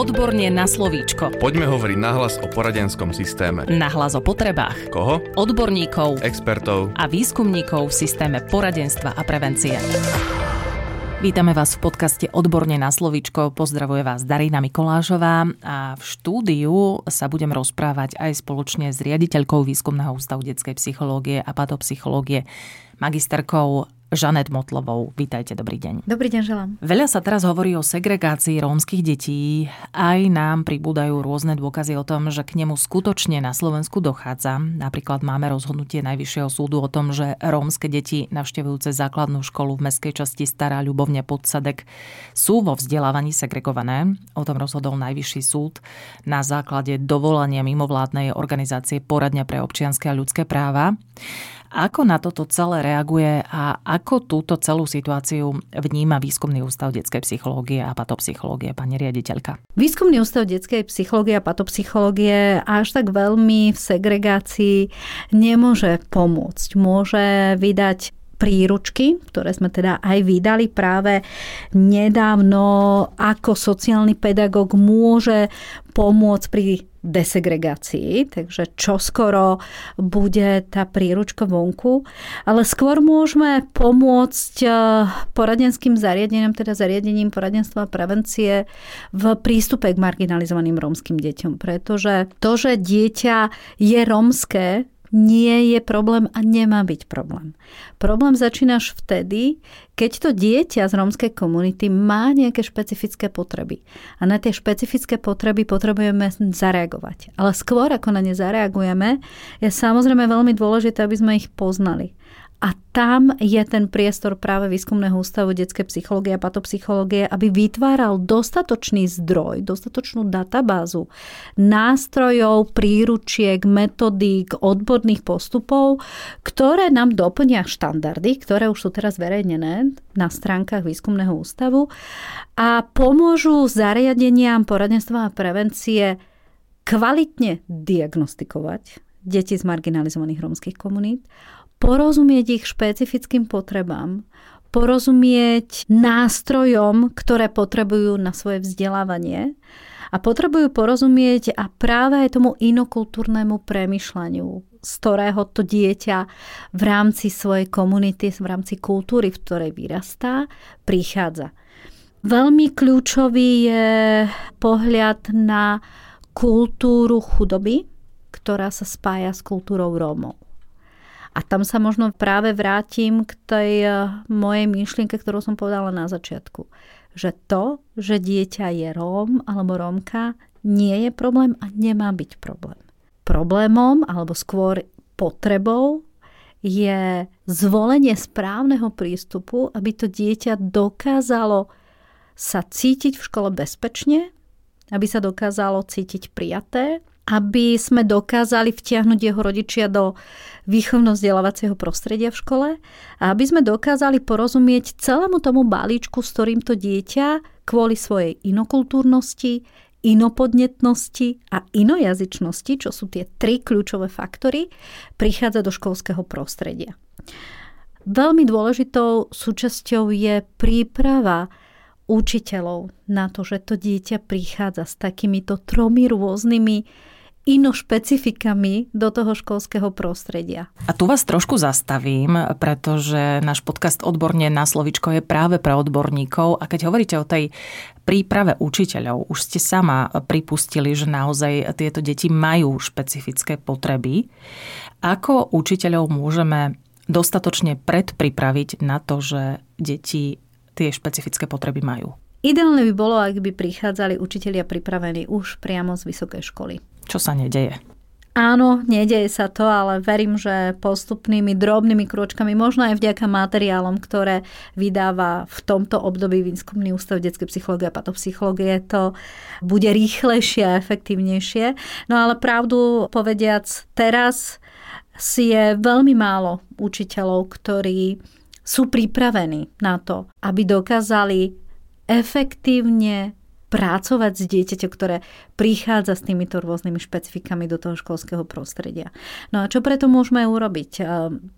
Odborne na slovíčko. Poďme hovoriť nahlas o poradenskom systéme. Nahlas o potrebách. Koho? Odborníkov. Expertov. A výskumníkov v systéme poradenstva a prevencie. Vítame vás v podcaste Odborne na slovíčko. Pozdravuje vás Darina Mikolášová a v štúdiu sa budem rozprávať aj spoločne s riaditeľkou Výskumného ústavu detskej psychológie a patopsychológie, magisterkou Žanet Motlovou. Vítajte, dobrý deň. Dobrý deň, želám. Veľa sa teraz hovorí o segregácii rómskych detí. Aj nám pribúdajú rôzne dôkazy o tom, že k nemu skutočne na Slovensku dochádza. Napríklad máme rozhodnutie Najvyššieho súdu o tom, že rómske deti navštevujúce základnú školu v meskej časti Stará Ľubovne Podsadek sú vo vzdelávaní segregované. O tom rozhodol Najvyšší súd na základe dovolania mimovládnej organizácie Poradňa pre občianske a ľudské práva. Ako na toto celé reaguje a ako túto celú situáciu vníma Výskumný ústav detskej psychológie a patopsychológie, pani riaditeľka? Výskumný ústav detskej psychológie a patopsychológie až tak veľmi v segregácii nemôže pomôcť. Môže vydať príručky, ktoré sme teda aj vydali práve nedávno, ako sociálny pedagóg môže pomôcť pri desegregácii, takže čo skoro bude tá príručka vonku, ale skôr môžeme pomôcť eh, poradenským zariadeniam, teda zariadením poradenstva a prevencie v prístupe k marginalizovaným rómskym deťom, pretože to, že dieťa je rómske, nie je problém a nemá byť problém. Problém začínaš vtedy, keď to dieťa z rómskej komunity má nejaké špecifické potreby. A na tie špecifické potreby potrebujeme zareagovať. Ale skôr, ako na ne zareagujeme, je samozrejme veľmi dôležité, aby sme ich poznali. A tam je ten priestor práve Výskumného ústavu detskej psychológie a patopsychológie, aby vytváral dostatočný zdroj, dostatočnú databázu nástrojov, príručiek, metodík, odborných postupov, ktoré nám doplnia štandardy, ktoré už sú teraz verejnené na stránkach Výskumného ústavu a pomôžu zariadeniam poradenstva a prevencie kvalitne diagnostikovať deti z marginalizovaných rómskych komunít, porozumieť ich špecifickým potrebám, porozumieť nástrojom, ktoré potrebujú na svoje vzdelávanie a potrebujú porozumieť a práve aj tomu inokultúrnemu premyšľaniu, z ktorého to dieťa v rámci svojej komunity, v rámci kultúry, v ktorej vyrastá, prichádza. Veľmi kľúčový je pohľad na kultúru chudoby, ktorá sa spája s kultúrou Rómov. A tam sa možno práve vrátim k tej eh, mojej myšlienke, ktorú som povedala na začiatku. Že to, že dieťa je Róm alebo Rómka, nie je problém a nemá byť problém. Problémom, alebo skôr potrebou, je zvolenie správneho prístupu, aby to dieťa dokázalo sa cítiť v škole bezpečne, aby sa dokázalo cítiť prijaté aby sme dokázali vtiahnuť jeho rodičia do výchovno-vzdelávacieho prostredia v škole a aby sme dokázali porozumieť celému tomu balíčku, s ktorým to dieťa kvôli svojej inokultúrnosti, inopodnetnosti a inojazyčnosti, čo sú tie tri kľúčové faktory, prichádza do školského prostredia. Veľmi dôležitou súčasťou je príprava učiteľov na to, že to dieťa prichádza s takýmito tromi rôznymi ino špecifikami do toho školského prostredia. A tu vás trošku zastavím, pretože náš podcast Odborne na slovičko je práve pre odborníkov a keď hovoríte o tej príprave učiteľov, už ste sama pripustili, že naozaj tieto deti majú špecifické potreby. Ako učiteľov môžeme dostatočne predpripraviť na to, že deti tie špecifické potreby majú? Ideálne by bolo, ak by prichádzali učitelia pripravení už priamo z vysokej školy. Čo sa nedeje? Áno, nedeje sa to, ale verím, že postupnými drobnými kročkami, možno aj vďaka materiálom, ktoré vydáva v tomto období Výskumný ústav detskej psychológie a patopsychológie, to bude rýchlejšie a efektívnejšie. No ale pravdu povediac, teraz si je veľmi málo učiteľov, ktorí sú pripravení na to, aby dokázali efektívne pracovať s dieťaťom, ktoré prichádza s týmito rôznymi špecifikami do toho školského prostredia. No a čo preto môžeme urobiť? E,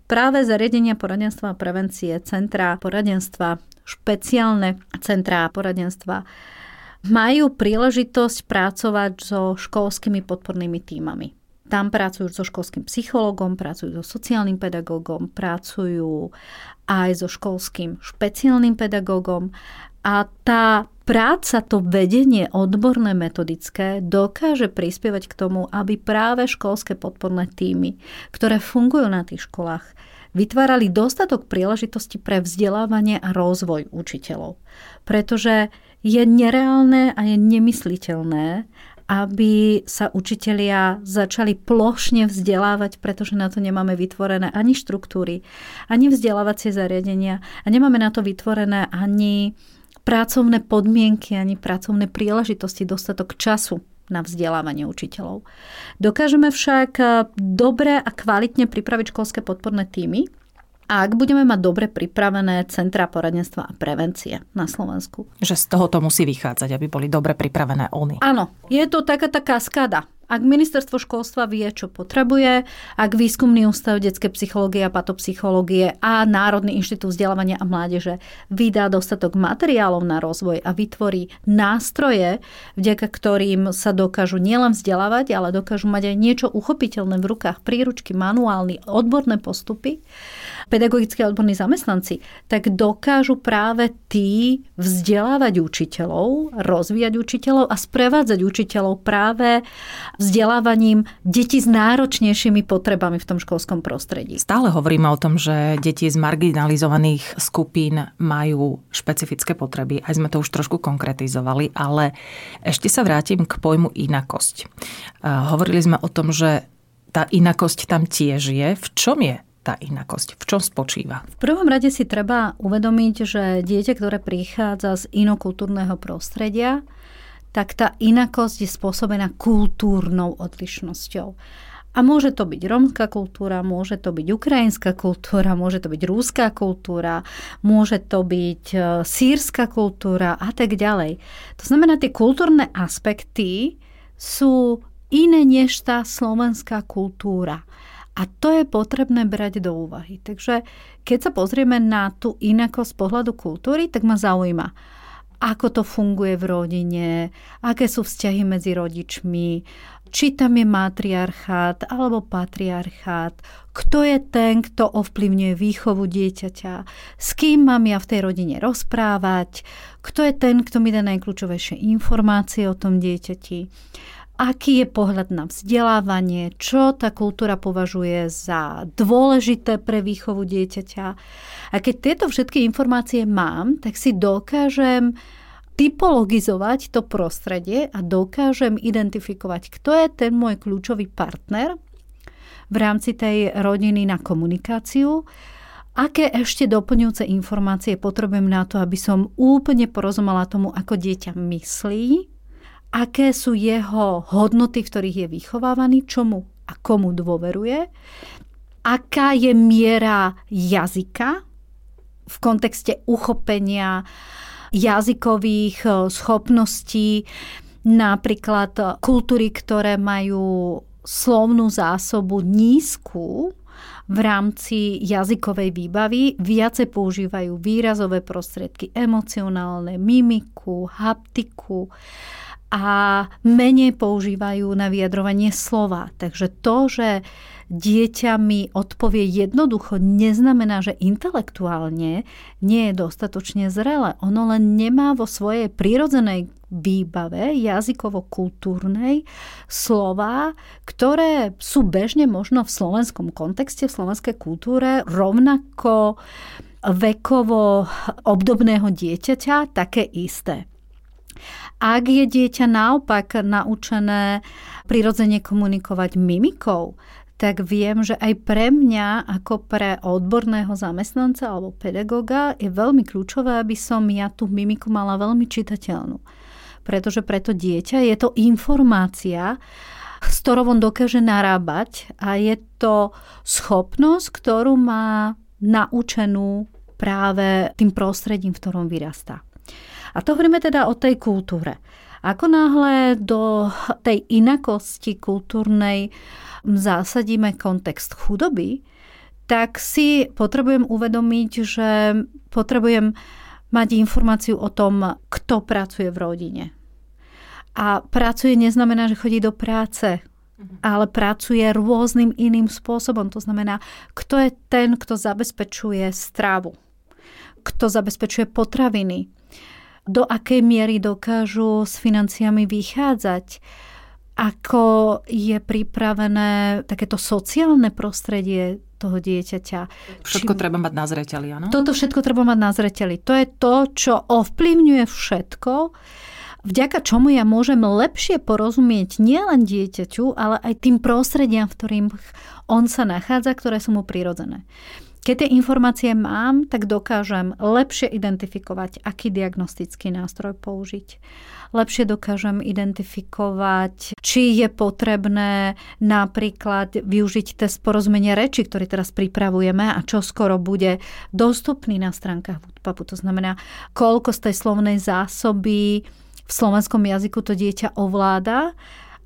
práve zariadenia poradenstva a prevencie, centra poradenstva, špeciálne centrá poradenstva majú príležitosť pracovať so školskými podpornými týmami. Tam pracujú so školským psychologom, pracujú so sociálnym pedagógom, pracujú aj so školským špeciálnym pedagógom a tá práca, to vedenie odborné metodické dokáže prispievať k tomu, aby práve školské podporné týmy, ktoré fungujú na tých školách, vytvárali dostatok príležitosti pre vzdelávanie a rozvoj učiteľov. Pretože je nereálne a je nemysliteľné, aby sa učitelia začali plošne vzdelávať, pretože na to nemáme vytvorené ani štruktúry, ani vzdelávacie zariadenia a nemáme na to vytvorené ani pracovné podmienky, ani pracovné príležitosti, dostatok času na vzdelávanie učiteľov. Dokážeme však eh, dobre a kvalitne pripraviť školské podporné týmy, a ak budeme mať dobre pripravené centra poradenstva a prevencie na Slovensku. Že z toho to musí vychádzať, aby boli dobre pripravené oni. Áno, je to taká taká skada. Ak ministerstvo školstva vie, čo potrebuje, ak výskumný ústav detskej psychológie a patopsychológie a Národný inštitút vzdelávania a mládeže vydá dostatok materiálov na rozvoj a vytvorí nástroje, vďaka ktorým sa dokážu nielen vzdelávať, ale dokážu mať aj niečo uchopiteľné v rukách, príručky, manuálny, odborné postupy, pedagogickí a odborní zamestnanci, tak dokážu práve tí vzdelávať učiteľov, rozvíjať učiteľov a sprevádzať učiteľov práve vzdelávaním detí s náročnejšími potrebami v tom školskom prostredí. Stále hovoríme o tom, že deti z marginalizovaných skupín majú špecifické potreby. Aj sme to už trošku konkretizovali, ale ešte sa vrátim k pojmu inakosť. Hovorili sme o tom, že tá inakosť tam tiež je. V čom je tá inakosť? V čom spočíva? V prvom rade si treba uvedomiť, že dieťa, ktoré prichádza z inokultúrneho prostredia, tak tá inakosť je spôsobená kultúrnou odlišnosťou. A môže to byť rómska kultúra, môže to byť ukrajinská kultúra, môže to byť rúská kultúra, môže to byť e, sírska kultúra a tak ďalej. To znamená, tie kultúrne aspekty sú iné než tá slovenská kultúra. A to je potrebné brať do úvahy. Takže keď sa pozrieme na tú inakosť pohľadu kultúry, tak ma zaujíma, ako to funguje v rodine, aké sú vzťahy medzi rodičmi, či tam je matriarchát alebo patriarchát, kto je ten, kto ovplyvňuje výchovu dieťaťa, s kým mám ja v tej rodine rozprávať, kto je ten, kto mi dá najkľúčovejšie informácie o tom dieťati aký je pohľad na vzdelávanie, čo tá kultúra považuje za dôležité pre výchovu dieťaťa. A keď tieto všetky informácie mám, tak si dokážem typologizovať to prostredie a dokážem identifikovať, kto je ten môj kľúčový partner v rámci tej rodiny na komunikáciu, aké ešte doplňujúce informácie potrebujem na to, aby som úplne porozumela tomu, ako dieťa myslí, aké sú jeho hodnoty, v ktorých je vychovávaný, čomu a komu dôveruje, aká je miera jazyka v kontexte uchopenia jazykových eh, schopností, napríklad kultúry, ktoré majú slovnú zásobu nízku, v rámci jazykovej výbavy viacej používajú výrazové prostriedky, emocionálne, mimiku, haptiku a menej používajú na vyjadrovanie slova. Takže to, že dieťa mi odpovie jednoducho, neznamená, že intelektuálne nie je dostatočne zrelé. Ono len nemá vo svojej prírodzenej výbave jazykovo-kultúrnej slova, ktoré sú bežne možno v slovenskom kontexte, v slovenskej kultúre rovnako vekovo obdobného dieťaťa také isté. Ak je dieťa naopak naučené prirodzene komunikovať mimikou, tak viem, že aj pre mňa, ako pre odborného zamestnanca alebo pedagoga, je veľmi kľúčové, aby som ja tú mimiku mala veľmi čitateľnú. Pretože pre to dieťa je to informácia, s ktorou on dokáže narábať a je to schopnosť, ktorú má naučenú práve tým prostredím, v ktorom vyrastá. A to hovoríme teda o tej kultúre. Ako náhle do tej inakosti kultúrnej zásadíme kontext chudoby, tak si potrebujem uvedomiť, že potrebujem mať informáciu o tom, kto pracuje v rodine. A pracuje neznamená, že chodí do práce, ale pracuje rôznym iným spôsobom. To znamená, kto je ten, kto zabezpečuje strávu, kto zabezpečuje potraviny, do akej miery dokážu s financiami vychádzať, ako je pripravené takéto sociálne prostredie toho dieťaťa. Všetko Či... treba mať na zreteli, áno? Toto všetko treba mať na zreteli. To je to, čo ovplyvňuje všetko, vďaka čomu ja môžem lepšie porozumieť nielen dieťaťu, ale aj tým prostrediam, v ktorým on sa nachádza, ktoré sú mu prirodzené. Keď tie informácie mám, tak dokážem lepšie identifikovať, aký diagnostický nástroj použiť. Lepšie dokážem identifikovať, či je potrebné napríklad využiť test porozumenia reči, ktorý teraz pripravujeme a čo skoro bude dostupný na stránkach Woodpapu. To znamená, koľko z tej slovnej zásoby v slovenskom jazyku to dieťa ovláda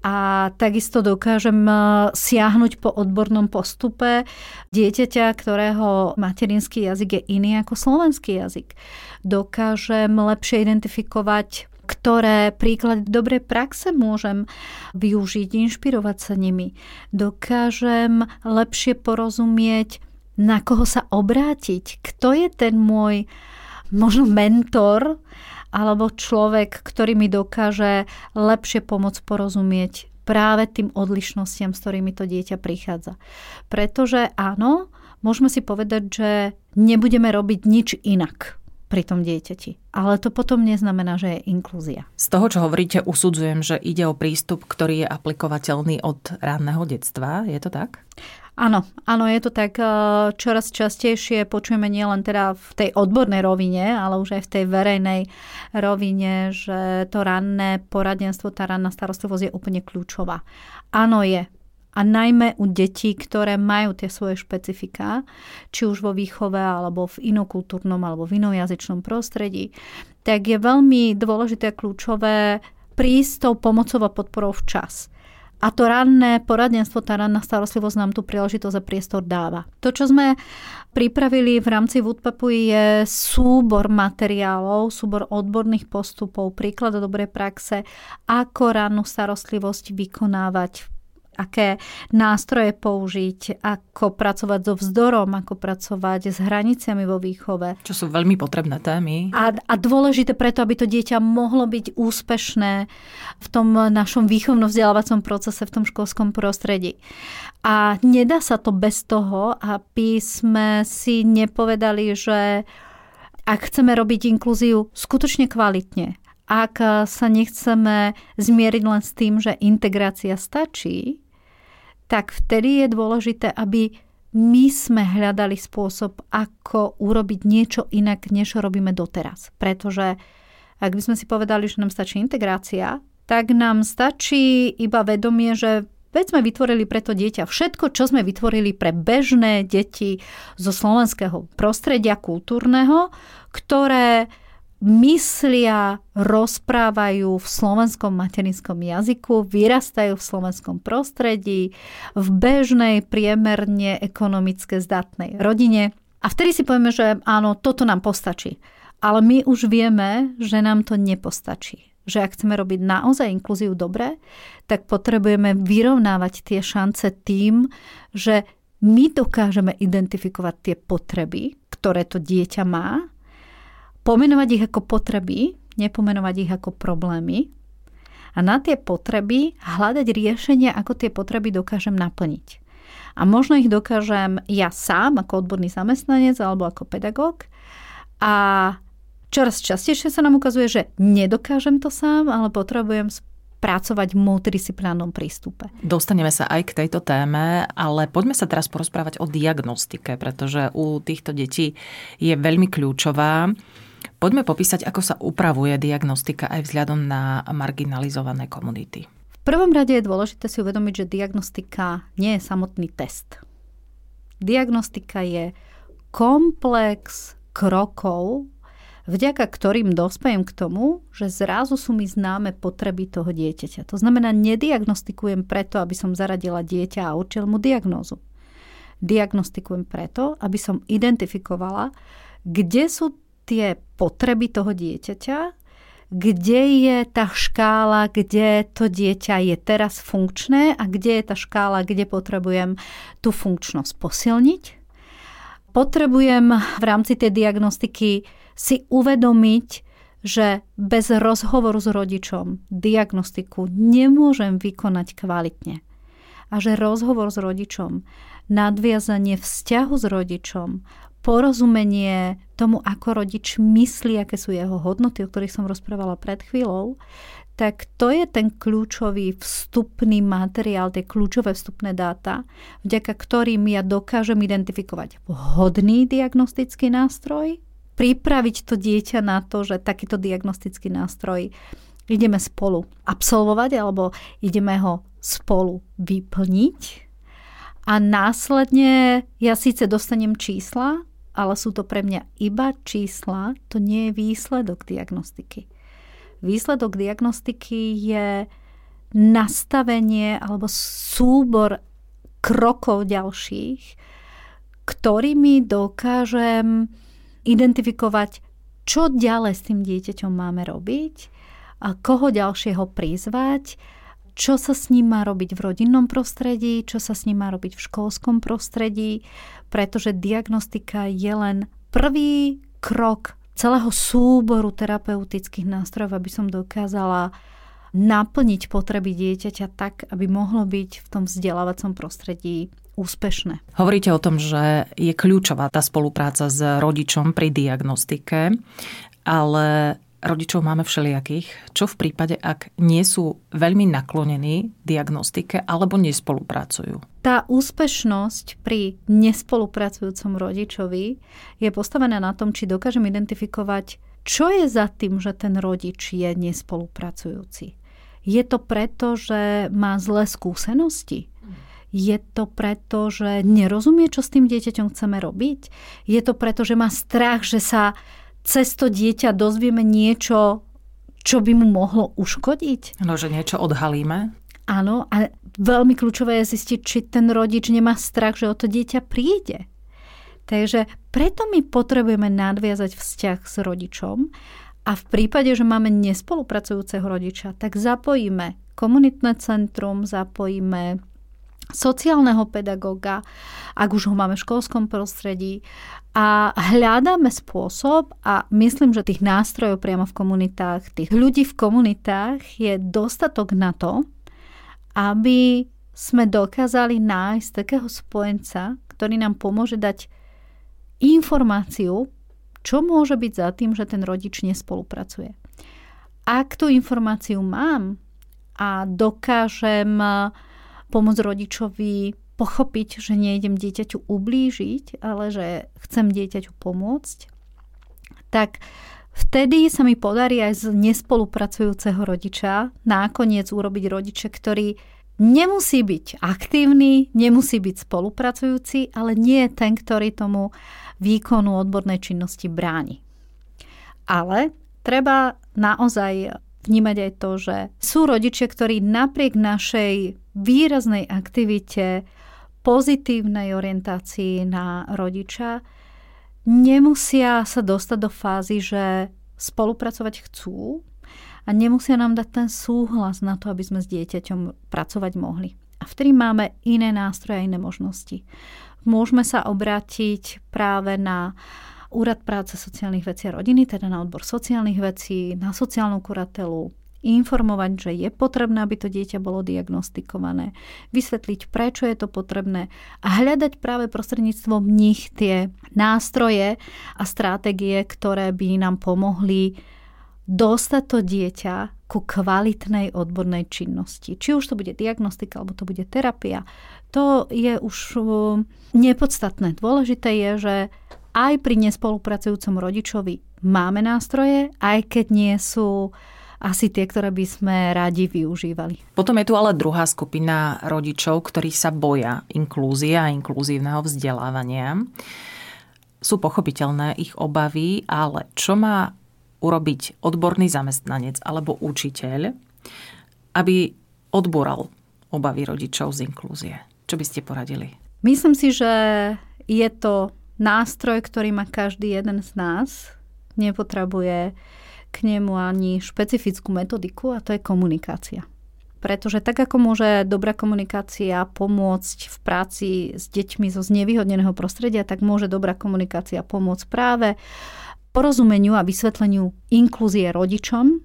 a takisto dokážem e, siahnuť po odbornom postupe dieťaťa, ktorého materinský jazyk je iný ako slovenský jazyk. Dokážem lepšie identifikovať ktoré príklady dobrej praxe môžem využiť, inšpirovať sa nimi. Dokážem lepšie porozumieť, na koho sa obrátiť, kto je ten môj možno mentor, alebo človek, ktorý mi dokáže lepšie pomôcť porozumieť práve tým odlišnostiam, s ktorými to dieťa prichádza. Pretože áno, môžeme si povedať, že nebudeme robiť nič inak pri tom dieťati. Ale to potom neznamená, že je inklúzia. Z toho, čo hovoríte, usudzujem, že ide o prístup, ktorý je aplikovateľný od ranného detstva. Je to tak? Áno, áno, je to tak. Eh, čoraz častejšie počujeme nielen teda v tej odbornej rovine, ale už aj v tej verejnej rovine, že to ranné poradenstvo, tá ranná starostlivosť je úplne kľúčová. Áno, je. A najmä u detí, ktoré majú tie svoje špecifika, či už vo výchove, alebo v inokultúrnom, alebo v inojazyčnom prostredí, tak je veľmi dôležité a kľúčové prísť tou pomocou a podporou včas. A to ranné poradenstvo, tá ranná starostlivosť nám tu príležitosť a priestor dáva. To, čo sme pripravili v rámci Woodpapu je súbor materiálov, súbor odborných postupov, príklad dobrej praxe, ako rannú starostlivosť vykonávať aké nástroje použiť, ako pracovať so vzdorom, ako pracovať s hraniciami vo výchove. Čo sú veľmi potrebné témy. A, a dôležité preto, aby to dieťa mohlo byť úspešné v tom našom výchovno-vzdelávacom procese, v tom školskom prostredí. A nedá sa to bez toho, aby sme si nepovedali, že ak chceme robiť inklúziu skutočne kvalitne, ak sa nechceme zmieriť len s tým, že integrácia stačí, tak vtedy je dôležité, aby my sme hľadali spôsob, ako urobiť niečo inak, než robíme doteraz. Pretože ak by sme si povedali, že nám stačí integrácia, tak nám stačí iba vedomie, že veď sme vytvorili pre to dieťa všetko, čo sme vytvorili pre bežné deti zo slovenského prostredia kultúrneho, ktoré myslia, rozprávajú v slovenskom materinskom jazyku, vyrastajú v slovenskom prostredí, v bežnej, priemerne ekonomické zdatnej rodine. A vtedy si povieme, že áno, toto nám postačí. Ale my už vieme, že nám to nepostačí. Že ak chceme robiť naozaj inklúziu dobre, tak potrebujeme vyrovnávať tie šance tým, že my dokážeme identifikovať tie potreby, ktoré to dieťa má pomenovať ich ako potreby, nepomenovať ich ako problémy a na tie potreby hľadať riešenia, ako tie potreby dokážem naplniť. A možno ich dokážem ja sám ako odborný zamestnanec alebo ako pedagóg a čoraz častejšie sa nám ukazuje, že nedokážem to sám, ale potrebujem pracovať v multidisciplinárnom prístupe. Dostaneme sa aj k tejto téme, ale poďme sa teraz porozprávať o diagnostike, pretože u týchto detí je veľmi kľúčová. Poďme popísať, ako sa upravuje diagnostika aj vzhľadom na marginalizované komunity. V prvom rade je dôležité si uvedomiť, že diagnostika nie je samotný test. Diagnostika je komplex krokov, vďaka ktorým dospejem k tomu, že zrazu sú mi známe potreby toho dieťaťa. To znamená, nediagnostikujem preto, aby som zaradila dieťa a určil mu diagnózu. Diagnostikujem preto, aby som identifikovala, kde sú tie potreby toho dieťaťa, kde je tá škála, kde to dieťa je teraz funkčné a kde je tá škála, kde potrebujem tú funkčnosť posilniť. Potrebujem v rámci tej diagnostiky si uvedomiť, že bez rozhovoru s rodičom diagnostiku nemôžem vykonať kvalitne. A že rozhovor s rodičom, nadviazanie vzťahu s rodičom, porozumenie tomu, ako rodič myslí, aké sú jeho hodnoty, o ktorých som rozprávala pred chvíľou, tak to je ten kľúčový vstupný materiál, tie kľúčové vstupné dáta, vďaka ktorým ja dokážem identifikovať vhodný diagnostický nástroj, pripraviť to dieťa na to, že takýto diagnostický nástroj ideme spolu absolvovať alebo ideme ho spolu vyplniť. A následne ja síce dostanem čísla, ale sú to pre mňa iba čísla, to nie je výsledok diagnostiky. Výsledok diagnostiky je nastavenie alebo súbor krokov ďalších, ktorými dokážem identifikovať, čo ďalej s tým dieťaťom máme robiť, a koho ďalšieho prizvať, čo sa s ním má robiť v rodinnom prostredí, čo sa s ním má robiť v školskom prostredí, pretože diagnostika je len prvý krok celého súboru terapeutických nástrojov, aby som dokázala naplniť potreby dieťaťa tak, aby mohlo byť v tom vzdelávacom prostredí úspešné. Hovoríte o tom, že je kľúčová tá spolupráca s rodičom pri diagnostike, ale rodičov máme všelijakých. Čo v prípade, ak nie sú veľmi naklonení diagnostike alebo nespolupracujú? Tá úspešnosť pri nespolupracujúcom rodičovi je postavená na tom, či dokážem identifikovať, čo je za tým, že ten rodič je nespolupracujúci. Je to preto, že má zlé skúsenosti? Je to preto, že nerozumie, čo s tým dieťaťom chceme robiť? Je to preto, že má strach, že sa cez to dieťa dozvieme niečo, čo by mu mohlo uškodiť. No, že niečo odhalíme. Áno, a veľmi kľúčové je zistiť, či ten rodič nemá strach, že o to dieťa príde. Takže preto my potrebujeme nadviazať vzťah s rodičom a v prípade, že máme nespolupracujúceho rodiča, tak zapojíme komunitné centrum, zapojíme sociálneho pedagóga, ak už ho máme v školskom prostredí. A hľadáme spôsob a myslím, že tých nástrojov priamo v komunitách, tých ľudí v komunitách je dostatok na to, aby sme dokázali nájsť takého spojenca, ktorý nám pomôže dať informáciu, čo môže byť za tým, že ten rodič nespolupracuje. Ak tú informáciu mám a dokážem pomôcť rodičovi pochopiť, že nejdem dieťaťu ublížiť, ale že chcem dieťaťu pomôcť, tak vtedy sa mi podarí aj z nespolupracujúceho rodiča nakoniec urobiť rodiče, ktorý nemusí byť aktívny, nemusí byť spolupracujúci, ale nie je ten, ktorý tomu výkonu odbornej činnosti bráni. Ale treba naozaj vnímať aj to, že sú rodičia, ktorí napriek našej výraznej aktivite, pozitívnej orientácii na rodiča, nemusia sa dostať do fázy, že spolupracovať chcú a nemusia nám dať ten súhlas na to, aby sme s dieťaťom pracovať mohli. A vtedy máme iné nástroje a iné možnosti. Môžeme sa obrátiť práve na Úrad práce sociálnych vecí a rodiny, teda na odbor sociálnych vecí, na sociálnu kuratelu, informovať, že je potrebné, aby to dieťa bolo diagnostikované, vysvetliť, prečo je to potrebné a hľadať práve prostredníctvom nich tie nástroje a stratégie, ktoré by nám pomohli dostať to dieťa ku kvalitnej odbornej činnosti. Či už to bude diagnostika, alebo to bude terapia, to je už uh, nepodstatné. Dôležité je, že aj pri nespolupracujúcom rodičovi máme nástroje, aj keď nie sú asi tie, ktoré by sme radi využívali. Potom je tu ale druhá skupina rodičov, ktorí sa boja inklúzie a inkluzívneho vzdelávania. Sú pochopiteľné ich obavy, ale čo má urobiť odborný zamestnanec alebo učiteľ, aby odboral obavy rodičov z inklúzie? Čo by ste poradili? Myslím si, že je to nástroj, ktorý má každý jeden z nás. Nepotrebuje k nemu ani špecifickú metodiku a to je komunikácia. Pretože tak ako môže dobrá komunikácia pomôcť v práci s deťmi zo znevýhodneného prostredia, tak môže dobrá komunikácia pomôcť práve porozumeniu a vysvetleniu inklúzie rodičom,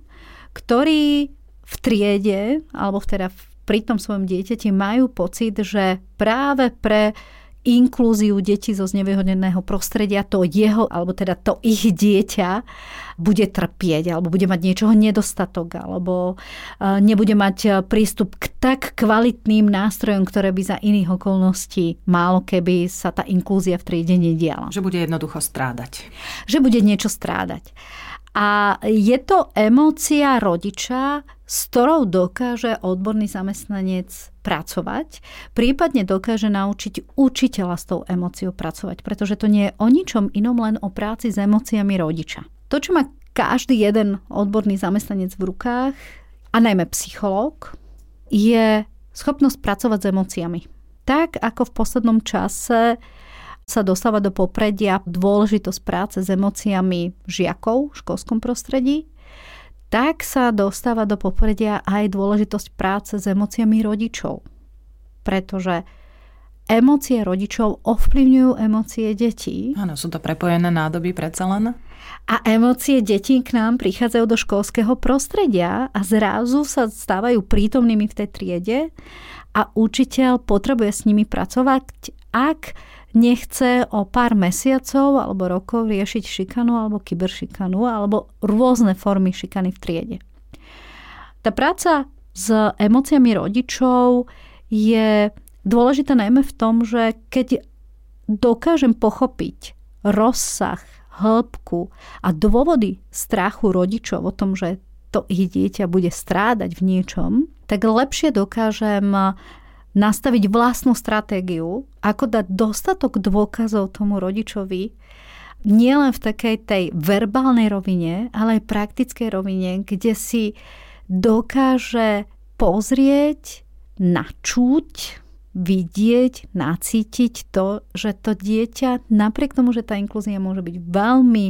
ktorí v triede alebo teda pri tom svojom dieťati majú pocit, že práve pre inklúziu detí zo znevýhodneného prostredia, to jeho, alebo teda to ich dieťa bude trpieť, alebo bude mať niečoho nedostatok, alebo e, nebude mať e, prístup k tak kvalitným nástrojom, ktoré by za iných okolností málo keby sa tá inklúzia v triede nediala. Že bude jednoducho strádať. Že bude niečo strádať. A je to emócia rodiča, s ktorou dokáže odborný zamestnanec pracovať, prípadne dokáže naučiť učiteľa s tou emóciou pracovať, pretože to nie je o ničom inom, len o práci s emóciami rodiča. To, čo má každý jeden odborný zamestnanec v rukách, a najmä psychológ, je schopnosť pracovať s emóciami. Tak ako v poslednom čase sa dostáva do popredia dôležitosť práce s emóciami žiakov v školskom prostredí, tak sa dostáva do popredia aj dôležitosť práce s emóciami rodičov. Pretože emócie rodičov ovplyvňujú emócie detí. Áno, sú to prepojené nádoby predsa len. A emócie detí k nám prichádzajú do školského prostredia a zrazu sa stávajú prítomnými v tej triede a učiteľ potrebuje s nimi pracovať, ak nechce o pár mesiacov alebo rokov riešiť šikanu alebo kyberšikanu alebo rôzne formy šikany v triede. Tá práca s emóciami rodičov je dôležitá najmä v tom, že keď dokážem pochopiť rozsah, hĺbku a dôvody strachu rodičov o tom, že to ich dieťa bude strádať v niečom, tak lepšie dokážem nastaviť vlastnú stratégiu, ako dať dostatok dôkazov tomu rodičovi, nielen v takej tej verbálnej rovine, ale aj praktickej rovine, kde si dokáže pozrieť, načúť, vidieť, nacítiť to, že to dieťa, napriek tomu, že tá inklúzia môže byť veľmi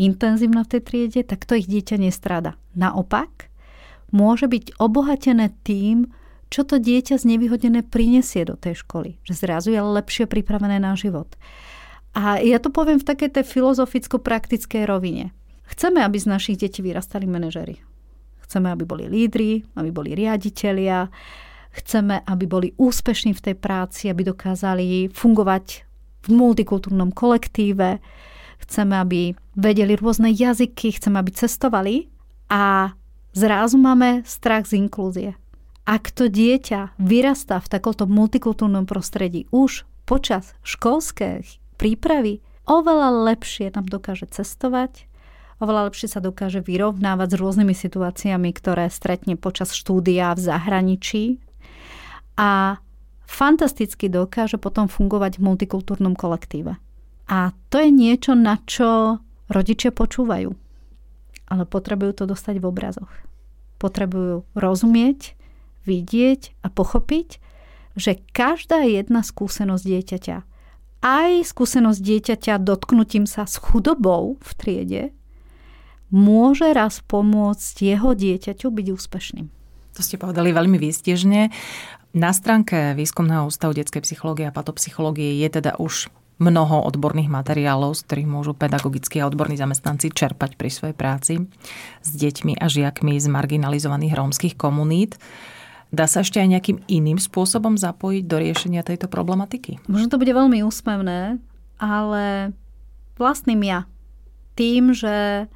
intenzívna v tej triede, tak to ich dieťa nestrada. Naopak, môže byť obohatené tým, čo to dieťa znevýhodnené prinesie do tej školy. Že zrazu je lepšie pripravené na život. A ja to poviem v takej tej filozoficko-praktickej rovine. Chceme, aby z našich detí vyrastali manažery. Chceme, aby boli lídri, aby boli riaditeľia. Chceme, aby boli úspešní v tej práci, aby dokázali fungovať v multikultúrnom kolektíve. Chceme, aby vedeli rôzne jazyky, chceme, aby cestovali. A zrazu máme strach z inklúzie ak to dieťa vyrastá v takomto multikultúrnom prostredí už počas školskej prípravy, oveľa lepšie tam dokáže cestovať, oveľa lepšie sa dokáže vyrovnávať s rôznymi situáciami, ktoré stretne počas štúdia v zahraničí a fantasticky dokáže potom fungovať v multikultúrnom kolektíve. A to je niečo, na čo rodičia počúvajú. Ale potrebujú to dostať v obrazoch. Potrebujú rozumieť, vidieť a pochopiť, že každá jedna skúsenosť dieťaťa, aj skúsenosť dieťaťa dotknutím sa s chudobou v triede, môže raz pomôcť jeho dieťaťu byť úspešným. To ste povedali veľmi výstižne. Na stránke Výskumného ústavu detskej psychológie a patopsychológie je teda už mnoho odborných materiálov, z ktorých môžu pedagogickí a odborní zamestnanci čerpať pri svojej práci s deťmi a žiakmi z marginalizovaných rómskych komunít. Dá sa ešte aj nejakým iným spôsobom zapojiť do riešenia tejto problematiky? Možno to bude veľmi úsmevné, ale vlastným ja. Tým, že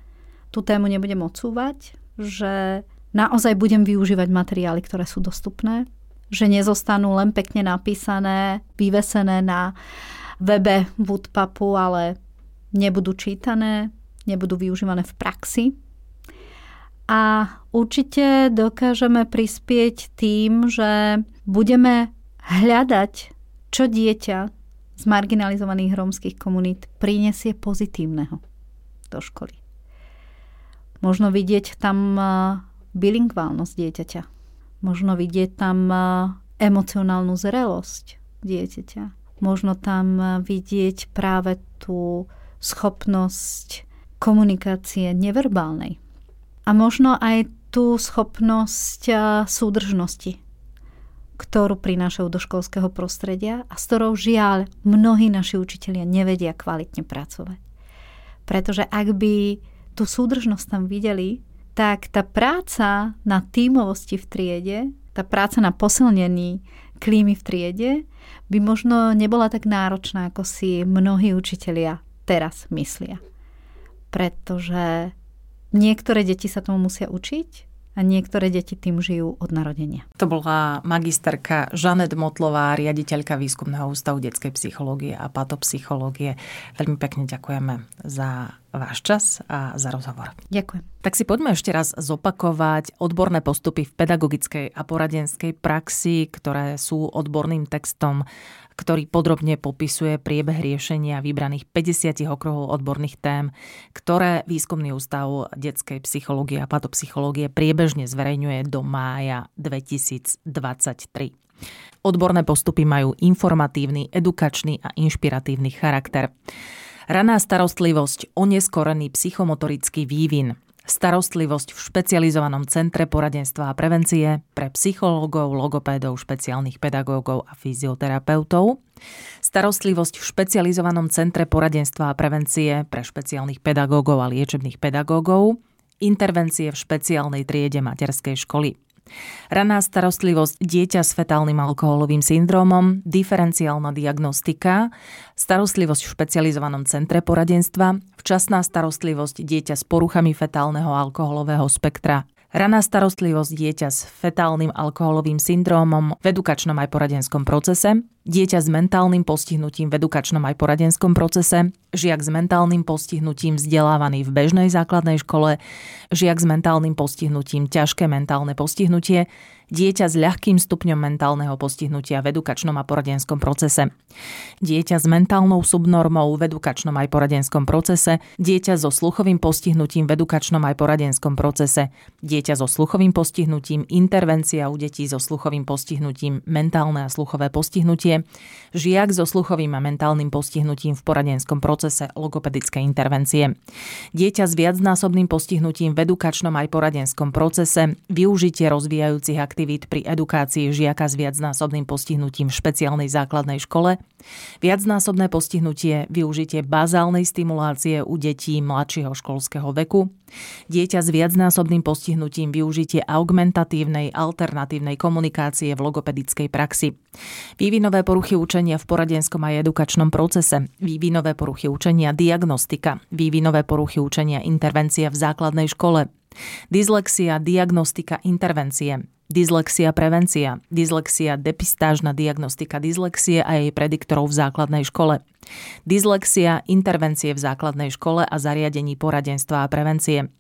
tú tému nebudem odsúvať, že naozaj budem využívať materiály, ktoré sú dostupné, že nezostanú len pekne napísané, vyvesené na webe Woodpapu, ale nebudú čítané, nebudú využívané v praxi, a určite dokážeme prispieť tým, že budeme hľadať, čo dieťa z marginalizovaných rómskych komunít prinesie pozitívneho do školy. Možno vidieť tam bilingválnosť dieťaťa. Možno vidieť tam emocionálnu zrelosť dieťaťa. Možno tam vidieť práve tú schopnosť komunikácie neverbálnej a možno aj tú schopnosť súdržnosti, ktorú prinášajú do školského prostredia a s ktorou žiaľ mnohí naši učitelia nevedia kvalitne pracovať. Pretože ak by tú súdržnosť tam videli, tak tá práca na tímovosti v triede, tá práca na posilnení klímy v triede by možno nebola tak náročná, ako si mnohí učitelia teraz myslia. Pretože niektoré deti sa tomu musia učiť a niektoré deti tým žijú od narodenia. To bola magisterka Žanet Motlová, riaditeľka Výskumného ústavu detskej psychológie a patopsychológie. Veľmi pekne ďakujeme za váš čas a za rozhovor. Ďakujem. Tak si poďme ešte raz zopakovať odborné postupy v pedagogickej a poradenskej praxi, ktoré sú odborným textom ktorý podrobne popisuje priebeh riešenia vybraných 50 okruhov odborných tém, ktoré Výskumný ústav detskej psychológie a patopsychológie priebežne zverejňuje do mája 2023. Odborné postupy majú informatívny, edukačný a inšpiratívny charakter. Raná starostlivosť, oneskorený psychomotorický vývin, starostlivosť v špecializovanom centre poradenstva a prevencie pre psychológov, logopédov, špeciálnych pedagógov a fyzioterapeutov, starostlivosť v špecializovanom centre poradenstva a prevencie pre špeciálnych pedagógov a liečebných pedagógov, intervencie v špeciálnej triede materskej školy. Raná starostlivosť dieťa s fetálnym alkoholovým syndrómom, diferenciálna diagnostika, starostlivosť v špecializovanom centre poradenstva, včasná starostlivosť dieťa s poruchami fetálneho alkoholového spektra. Raná starostlivosť dieťa s fetálnym alkoholovým syndrómom v edukačnom aj poradenskom procese, dieťa s mentálnym postihnutím v edukačnom aj poradenskom procese, žiak s mentálnym postihnutím vzdelávaný v bežnej základnej škole, žiak s mentálnym postihnutím ťažké mentálne postihnutie, dieťa s ľahkým stupňom mentálneho postihnutia v edukačnom a poradenskom procese, dieťa s mentálnou subnormou v edukačnom aj poradenskom procese, dieťa so sluchovým postihnutím v edukačnom aj poradenskom procese, dieťa so sluchovým postihnutím, intervencia u detí so sluchovým postihnutím, mentálne a sluchové postihnutie, žiak so sluchovým a mentálnym postihnutím v poradenskom procese logopedické intervencie, dieťa s viacnásobným postihnutím v edukačnom aj poradenskom procese, využitie rozvíjajúcich aktivít pri edukácii žiaka s viacnásobným postihnutím v špeciálnej základnej škole, viacnásobné postihnutie, využitie bazálnej stimulácie u detí mladšieho školského veku, dieťa s viacnásobným postihnutím, využitie augmentatívnej alternatívnej komunikácie v logopedickej praxi, vývinové poruchy učenia v poradenskom a edukačnom procese, vývinové poruchy učenia diagnostika, vývinové poruchy učenia intervencia v základnej škole, dyslexia, diagnostika, intervencie, dyslexia prevencia, dyslexia depistážna diagnostika dyslexie a jej prediktorov v základnej škole, dyslexia intervencie v základnej škole a zariadení poradenstva a prevencie,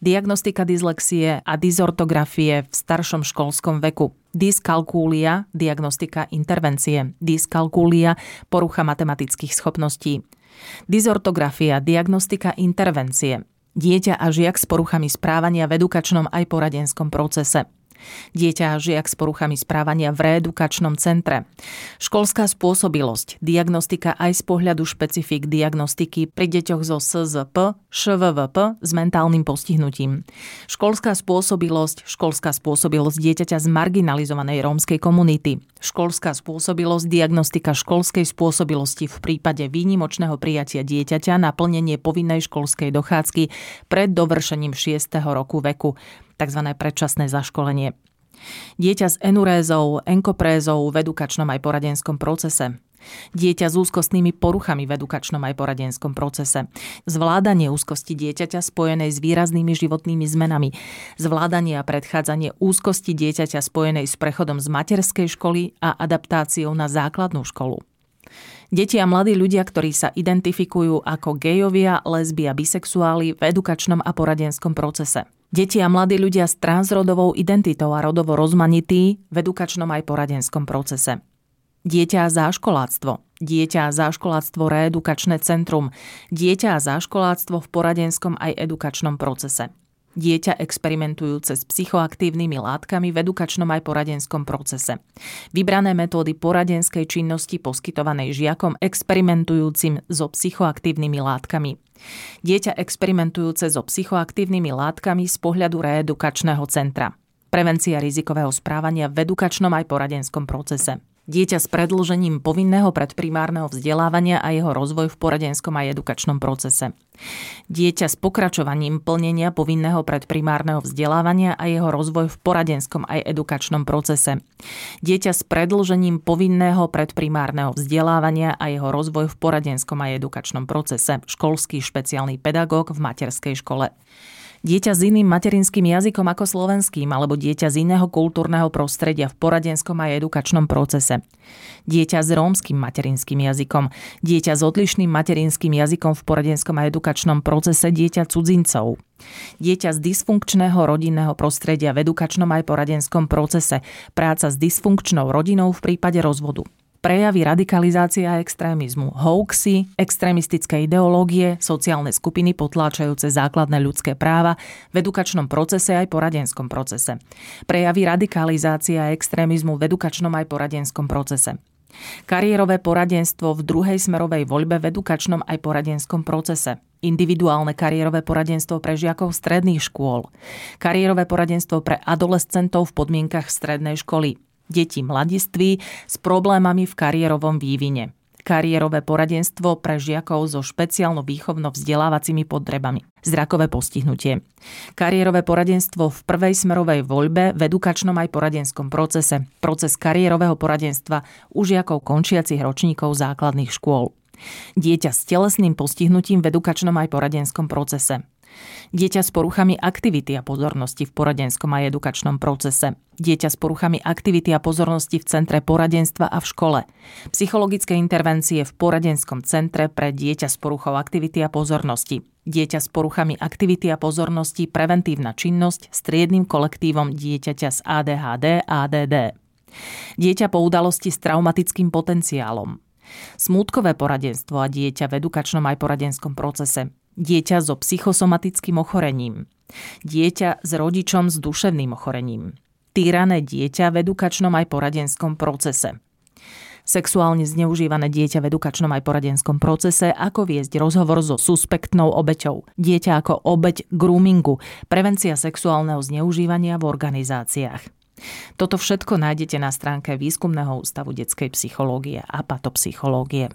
diagnostika dyslexie a dysortografie v staršom školskom veku, dyskalkúlia, diagnostika intervencie, dyskalkúlia, porucha matematických schopností, dysortografia, diagnostika intervencie, dieťa a žiak s poruchami správania v edukačnom aj poradenskom procese, Dieťa a žiak s poruchami správania v reedukačnom centre. Školská spôsobilosť, diagnostika aj z pohľadu špecifik diagnostiky pri deťoch zo SZP, ŠVVP s mentálnym postihnutím. Školská spôsobilosť, školská spôsobilosť dieťaťa z marginalizovanej rómskej komunity. Školská spôsobilosť, diagnostika školskej spôsobilosti v prípade výnimočného prijatia dieťaťa na plnenie povinnej školskej dochádzky pred dovršením 6. roku veku tzv. predčasné zaškolenie. Dieťa s enurézou, enkoprézou v edukačnom aj poradenskom procese. Dieťa s úzkostnými poruchami v edukačnom aj poradenskom procese. Zvládanie úzkosti dieťaťa spojenej s výraznými životnými zmenami. Zvládanie a predchádzanie úzkosti dieťaťa spojenej s prechodom z materskej školy a adaptáciou na základnú školu. Deti a mladí ľudia, ktorí sa identifikujú ako gejovia, lesby a bisexuáli v edukačnom a poradenskom procese. Deti a mladí ľudia s transrodovou identitou a rodovo rozmanití v edukačnom aj poradenskom procese. Dieťa a záškoláctvo. Dieťa a záškoláctvo reedukačné centrum. Dieťa a záškoláctvo v poradenskom aj edukačnom procese. Dieťa experimentujúce s psychoaktívnymi látkami v edukačnom aj poradenskom procese. Vybrané metódy poradenskej činnosti poskytovanej žiakom experimentujúcim so psychoaktívnymi látkami. Dieťa experimentujúce so psychoaktívnymi látkami z pohľadu reedukačného centra. Prevencia rizikového správania v edukačnom aj poradenskom procese dieťa s predlžením povinného predprimárneho vzdelávania a jeho rozvoj v poradenskom a edukačnom procese. Dieťa s pokračovaním plnenia povinného predprimárneho vzdelávania a jeho rozvoj v poradenskom aj edukačnom procese. Dieťa s predlžením povinného predprimárneho vzdelávania a jeho rozvoj v poradenskom aj edukačnom procese. Školský špeciálny pedagóg v materskej škole dieťa s iným materinským jazykom ako slovenským alebo dieťa z iného kultúrneho prostredia v poradenskom a edukačnom procese. Dieťa s rómskym materinským jazykom, dieťa s odlišným materinským jazykom v poradenskom a edukačnom procese dieťa cudzincov. Dieťa z dysfunkčného rodinného prostredia v edukačnom aj poradenskom procese, práca s dysfunkčnou rodinou v prípade rozvodu prejavy radikalizácie a extrémizmu, hoaxy, extrémistické ideológie, sociálne skupiny potláčajúce základné ľudské práva v edukačnom procese aj poradenskom procese. Prejavy radikalizácie a extrémizmu v edukačnom aj poradenskom procese. Kariérové poradenstvo v druhej smerovej voľbe v edukačnom aj poradenskom procese. Individuálne kariérové poradenstvo pre žiakov stredných škôl. Kariérové poradenstvo pre adolescentov v podmienkach strednej školy deti mladiství s problémami v kariérovom vývine kariérové poradenstvo pre žiakov so špeciálno výchovno vzdelávacími potrebami. Zrakové postihnutie. Kariérové poradenstvo v prvej smerovej voľbe v edukačnom aj poradenskom procese. Proces kariérového poradenstva u žiakov končiacich ročníkov základných škôl. Dieťa s telesným postihnutím v edukačnom aj poradenskom procese. Dieťa s poruchami aktivity a pozornosti v poradenskom a edukačnom procese. Dieťa s poruchami aktivity a pozornosti v centre poradenstva a v škole. Psychologické intervencie v poradenskom centre pre dieťa s poruchou aktivity a pozornosti. Dieťa s poruchami aktivity a pozornosti, preventívna činnosť s triednym kolektívom dieťaťa s ADHD a ADD. Dieťa po udalosti s traumatickým potenciálom. Smútkové poradenstvo a dieťa v edukačnom aj poradenskom procese dieťa so psychosomatickým ochorením, dieťa s rodičom s duševným ochorením, týrané dieťa v edukačnom aj poradenskom procese, sexuálne zneužívané dieťa v edukačnom aj poradenskom procese, ako viesť rozhovor so suspektnou obeťou, dieťa ako obeť groomingu, prevencia sexuálneho zneužívania v organizáciách. Toto všetko nájdete na stránke Výskumného ústavu detskej psychológie a patopsychológie.